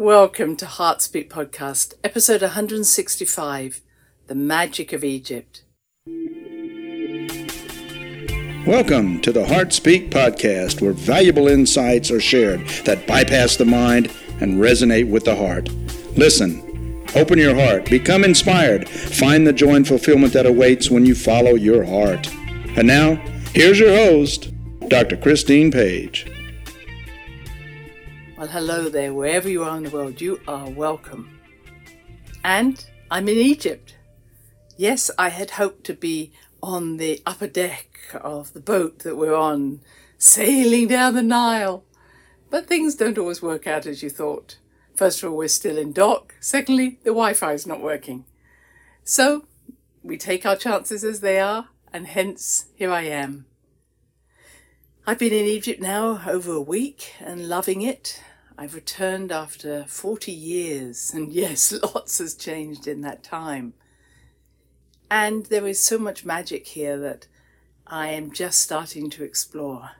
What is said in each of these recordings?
Welcome to Heartspeak Podcast, episode 165 The Magic of Egypt. Welcome to the Heartspeak Podcast, where valuable insights are shared that bypass the mind and resonate with the heart. Listen, open your heart, become inspired, find the joy and fulfillment that awaits when you follow your heart. And now, here's your host, Dr. Christine Page. Well, hello there, wherever you are in the world, you are welcome. And I'm in Egypt. Yes, I had hoped to be on the upper deck of the boat that we're on, sailing down the Nile. But things don't always work out as you thought. First of all, we're still in dock. Secondly, the Wi Fi is not working. So we take our chances as they are, and hence here I am. I've been in Egypt now over a week and loving it. I've returned after 40 years, and yes, lots has changed in that time. And there is so much magic here that I am just starting to explore.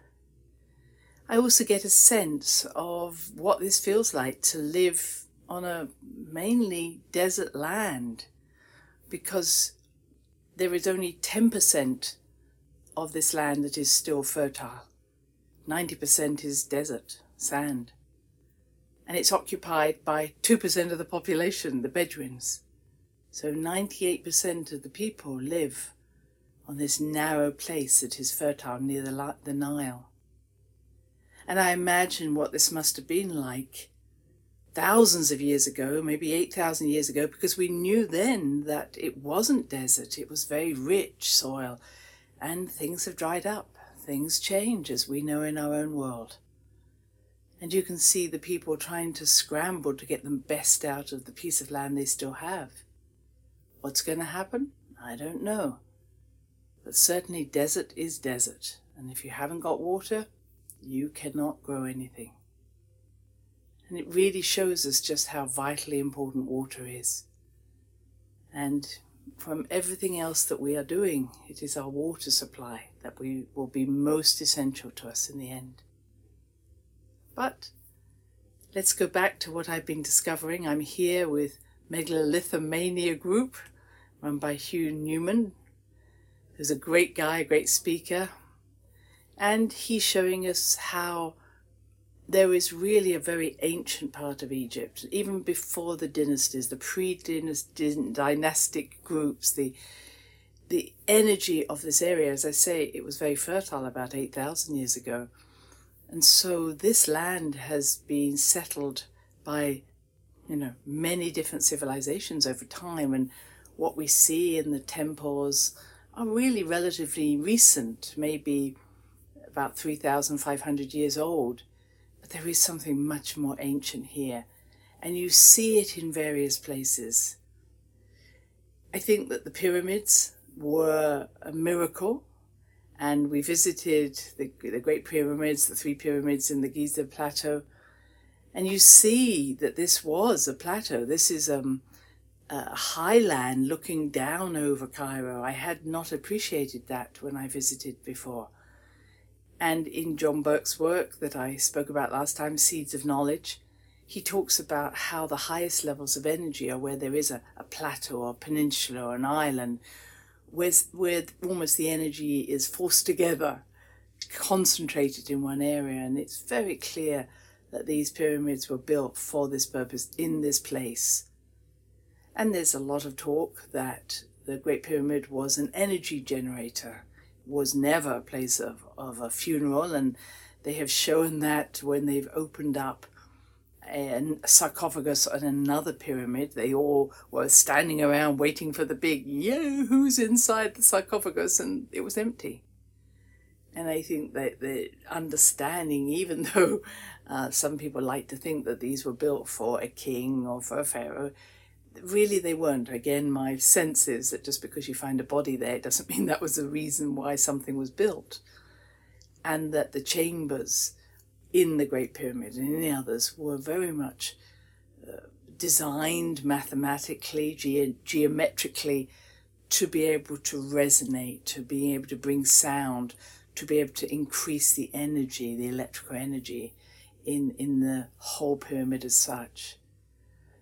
I also get a sense of what this feels like to live on a mainly desert land because there is only 10% of this land that is still fertile. 90% is desert, sand. And it's occupied by 2% of the population, the Bedouins. So 98% of the people live on this narrow place that is fertile near the, the Nile. And I imagine what this must have been like thousands of years ago, maybe 8,000 years ago, because we knew then that it wasn't desert, it was very rich soil, and things have dried up. Things change, as we know in our own world. And you can see the people trying to scramble to get the best out of the piece of land they still have. What's going to happen? I don't know. But certainly, desert is desert, and if you haven't got water, you cannot grow anything. And it really shows us just how vitally important water is. And from everything else that we are doing, it is our water supply that we will be most essential to us in the end. But let's go back to what I've been discovering. I'm here with Megalithomania Group, run by Hugh Newman, who's a great guy, a great speaker. And he's showing us how there is really a very ancient part of Egypt, even before the dynasties, the pre-dynastic groups, the the energy of this area, as I say, it was very fertile about 8,000 years ago. And so this land has been settled by, you know, many different civilizations over time. And what we see in the temples are really relatively recent, maybe about 3,500 years old. But there is something much more ancient here. And you see it in various places. I think that the pyramids were a miracle. And we visited the, the Great Pyramids, the three pyramids in the Giza Plateau. And you see that this was a plateau. This is um, a highland looking down over Cairo. I had not appreciated that when I visited before. And in John Burke's work that I spoke about last time, Seeds of Knowledge, he talks about how the highest levels of energy are where there is a, a plateau or peninsula or an island where, where almost the energy is forced together, concentrated in one area. And it's very clear that these pyramids were built for this purpose in this place. And there's a lot of talk that the Great Pyramid was an energy generator, was never a place of, of a funeral. And they have shown that when they've opened up a sarcophagus on another pyramid. They all were standing around waiting for the big, yo, who's inside the sarcophagus? And it was empty. And I think that the understanding, even though uh, some people like to think that these were built for a king or for a pharaoh, really they weren't. Again, my sense is that just because you find a body there, it doesn't mean that was the reason why something was built. And that the chambers, in the Great Pyramid and in the others were very much uh, designed mathematically, ge- geometrically to be able to resonate, to be able to bring sound, to be able to increase the energy, the electrical energy in, in the whole pyramid as such.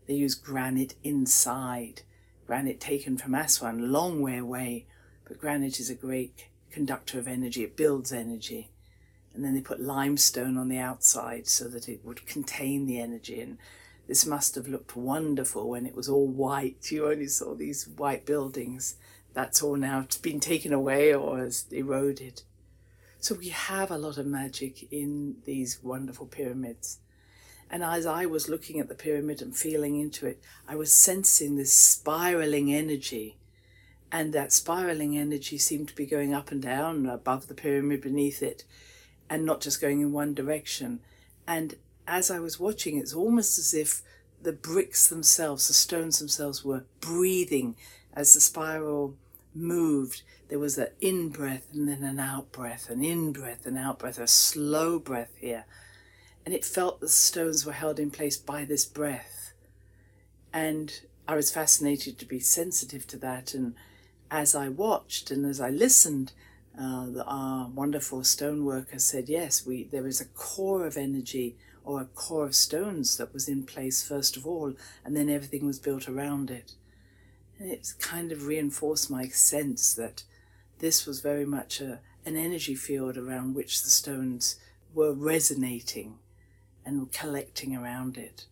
they use granite inside. Granite taken from Aswan, long way away, but granite is a great conductor of energy, it builds energy. And then they put limestone on the outside so that it would contain the energy. And this must have looked wonderful when it was all white. You only saw these white buildings. That's all now been taken away or has eroded. So we have a lot of magic in these wonderful pyramids. And as I was looking at the pyramid and feeling into it, I was sensing this spiraling energy. And that spiraling energy seemed to be going up and down above the pyramid beneath it, and not just going in one direction. And as I was watching, it's almost as if the bricks themselves, the stones themselves, were breathing as the spiral moved. There was an in breath and then an out breath, an in breath and out breath, a slow breath here and it felt the stones were held in place by this breath. And I was fascinated to be sensitive to that. And as I watched and as I listened, uh, our wonderful stoneworker said, yes, we, there is a core of energy or a core of stones that was in place first of all, and then everything was built around it. And it kind of reinforced my sense that this was very much a, an energy field around which the stones were resonating and collecting around it.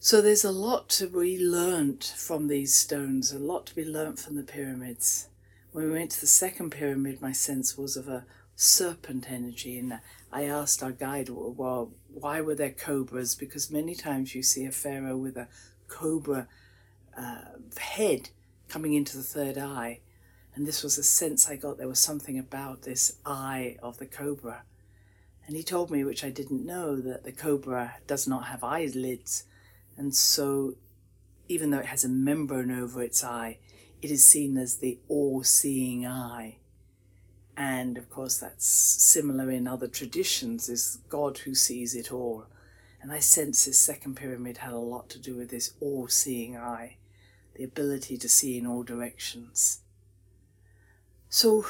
So there's a lot to be learnt from these stones, a lot to be learnt from the pyramids. When we went to the second pyramid, my sense was of a serpent energy, and I asked our guide, well, why were there cobras? Because many times you see a pharaoh with a cobra uh, head coming into the third eye, and this was a sense I got there was something about this eye of the cobra. And he told me, which I didn't know, that the cobra does not have eyelids. And so, even though it has a membrane over its eye, it is seen as the all seeing eye. And of course, that's similar in other traditions, is God who sees it all. And I sense this second pyramid had a lot to do with this all seeing eye, the ability to see in all directions. So,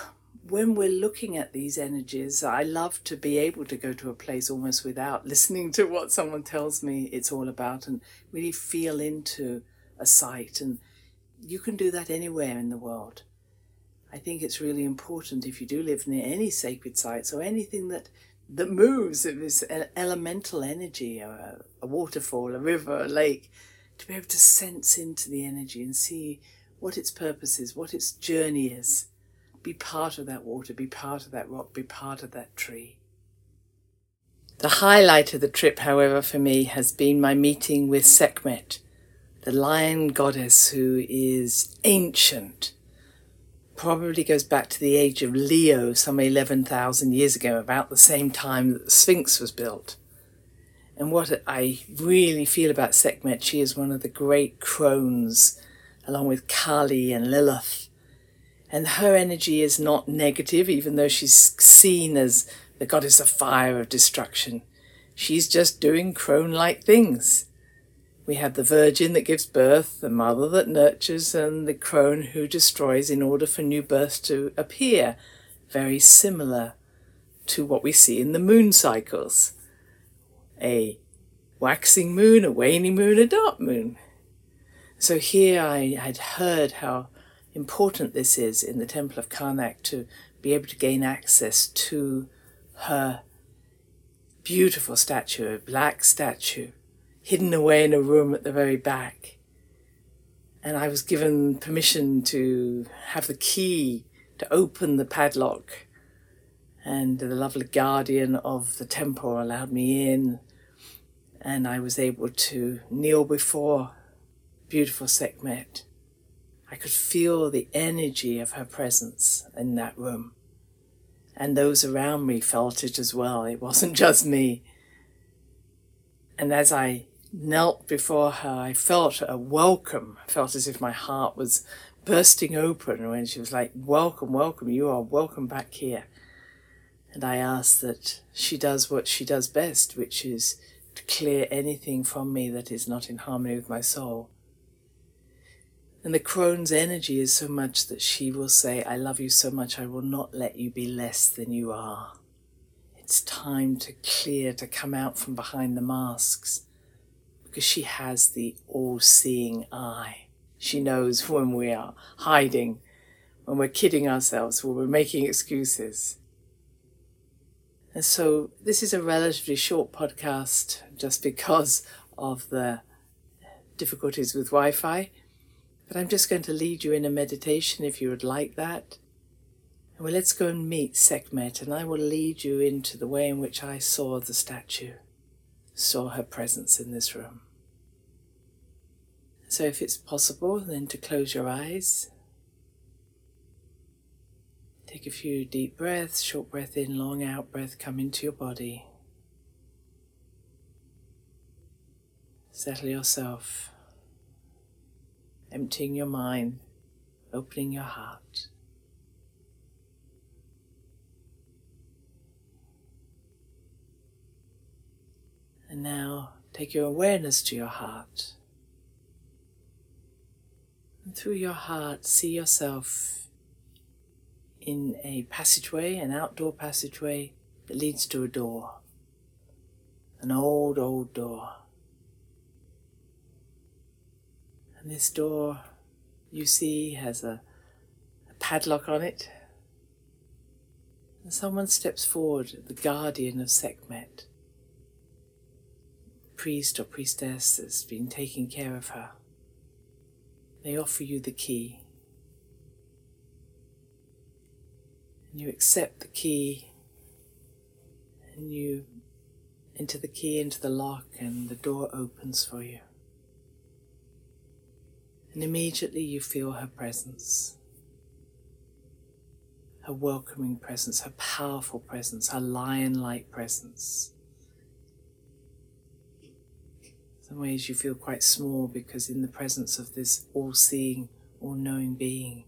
when we're looking at these energies, I love to be able to go to a place almost without listening to what someone tells me it's all about and really feel into a site. And you can do that anywhere in the world. I think it's really important if you do live near any sacred sites or anything that that moves, if it's elemental energy, a, a waterfall, a river, a lake, to be able to sense into the energy and see what its purpose is, what its journey is be part of that water, be part of that rock, be part of that tree. The highlight of the trip, however, for me has been my meeting with Sekhmet, the lion goddess who is ancient. Probably goes back to the age of Leo, some 11,000 years ago, about the same time that the Sphinx was built. And what I really feel about Sekhmet, she is one of the great crones, along with Kali and Lilith and her energy is not negative, even though she's seen as the goddess of fire of destruction. She's just doing crone like things. We have the virgin that gives birth, the mother that nurtures, and the crone who destroys in order for new birth to appear. Very similar to what we see in the moon cycles. A waxing moon, a waning moon, a dark moon. So here I had heard how important this is in the Temple of Karnak to be able to gain access to her beautiful statue, a black statue, hidden away in a room at the very back. And I was given permission to have the key to open the padlock. And the lovely guardian of the temple allowed me in, and I was able to kneel before beautiful Sekhmet I could feel the energy of her presence in that room. And those around me felt it as well. It wasn't just me. And as I knelt before her, I felt a welcome. I felt as if my heart was bursting open when she was like, Welcome, welcome, you are welcome back here. And I asked that she does what she does best, which is to clear anything from me that is not in harmony with my soul. And the crone's energy is so much that she will say, I love you so much, I will not let you be less than you are. It's time to clear, to come out from behind the masks. Because she has the all seeing eye. She knows when we are hiding, when we're kidding ourselves, when we're making excuses. And so this is a relatively short podcast just because of the difficulties with Wi Fi. But I'm just going to lead you in a meditation if you would like that. Well, let's go and meet Sekhmet, and I will lead you into the way in which I saw the statue, saw her presence in this room. So, if it's possible, then to close your eyes. Take a few deep breaths, short breath in, long out breath, come into your body. Settle yourself, emptying your mind, opening your heart. And now take your awareness to your heart. And through your heart, see yourself in a passageway, an outdoor passageway that leads to a door. An old, old door. And this door you see has a, a padlock on it. And someone steps forward, the guardian of Sekhmet priest or priestess that's been taking care of her. They offer you the key. And you accept the key and you enter the key into the lock and the door opens for you. And immediately you feel her presence. Her welcoming presence, her powerful presence, her lion like presence. Some ways you feel quite small because in the presence of this all-seeing, all-knowing being,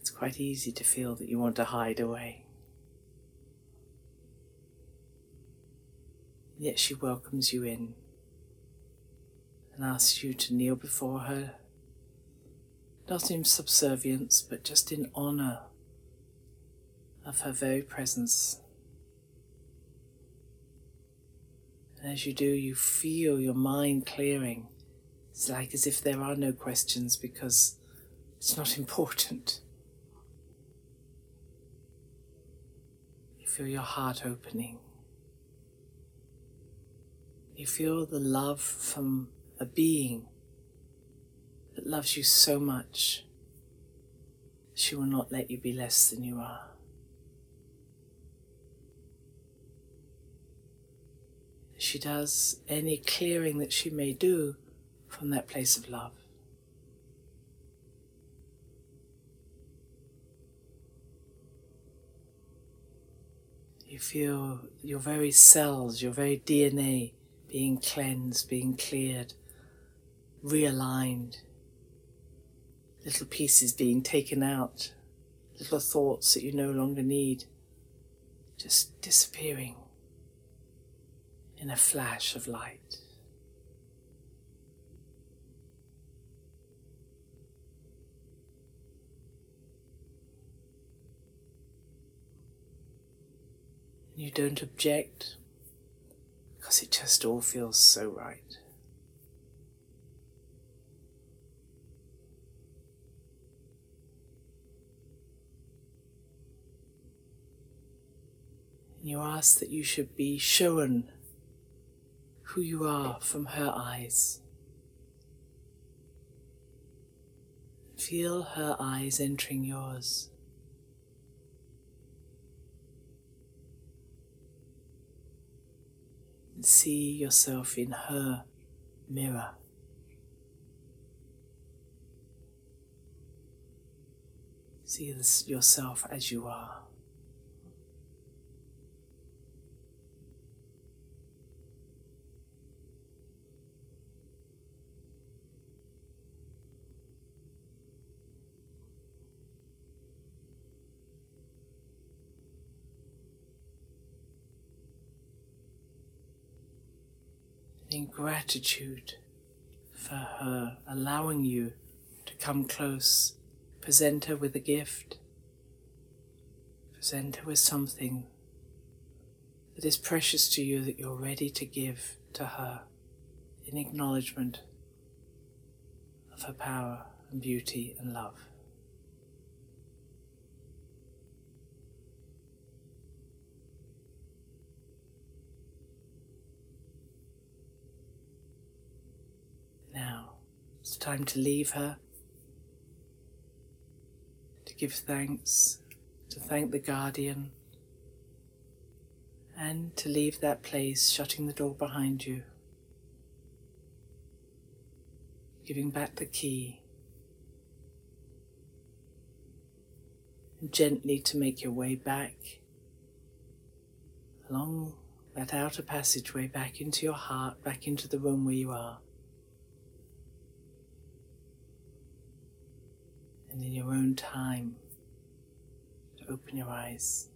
it's quite easy to feel that you want to hide away. Yet she welcomes you in and asks you to kneel before her, not in subservience, but just in honor of her very presence. And as you do, you feel your mind clearing. It's like as if there are no questions because it's not important. You feel your heart opening. You feel the love from a being that loves you so much. She will not let you be less than you are. She does any clearing that she may do from that place of love. You feel your very cells, your very DNA being cleansed, being cleared, realigned, little pieces being taken out, little thoughts that you no longer need just disappearing in a flash of light. You don't object because it just all feels so right. you ask that you should be shown who you are from her eyes. Feel her eyes entering yours. See yourself in her mirror. See this yourself as you are. In gratitude for her allowing you to come close, present her with a gift, present her with something that is precious to you that you're ready to give to her in acknowledgement of her power and beauty and love. Time to leave her, to give thanks, to thank the guardian, and to leave that place, shutting the door behind you, giving back the key, gently to make your way back along that outer passageway back into your heart, back into the room where you are. And in your own time, to open your eyes.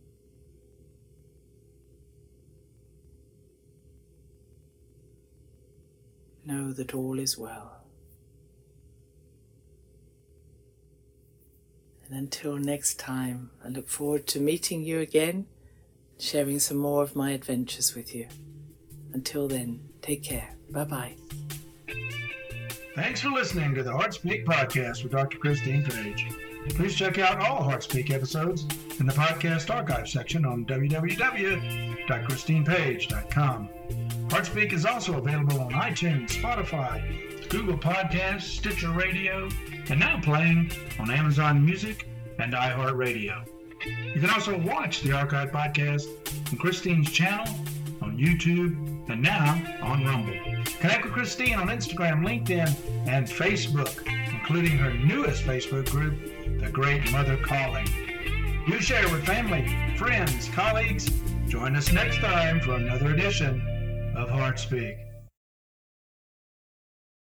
Know that all is well. And until next time, I look forward to meeting you again, sharing some more of my adventures with you. Until then, take care. Bye bye. Thanks for listening to the HeartSpeak podcast with Dr. Christine Page. Please check out all HeartSpeak episodes in the podcast archive section on www.christinepage.com. HeartSpeak is also available on iTunes, Spotify, Google Podcasts, Stitcher Radio, and now playing on Amazon Music and iHeartRadio. You can also watch the archive podcast on Christine's channel, on YouTube, and now on Rumble. Connect with Christine on Instagram, LinkedIn, and Facebook, including her newest Facebook group, The Great Mother Calling. You share with family, friends, colleagues. Join us next time for another edition of HeartSpeak.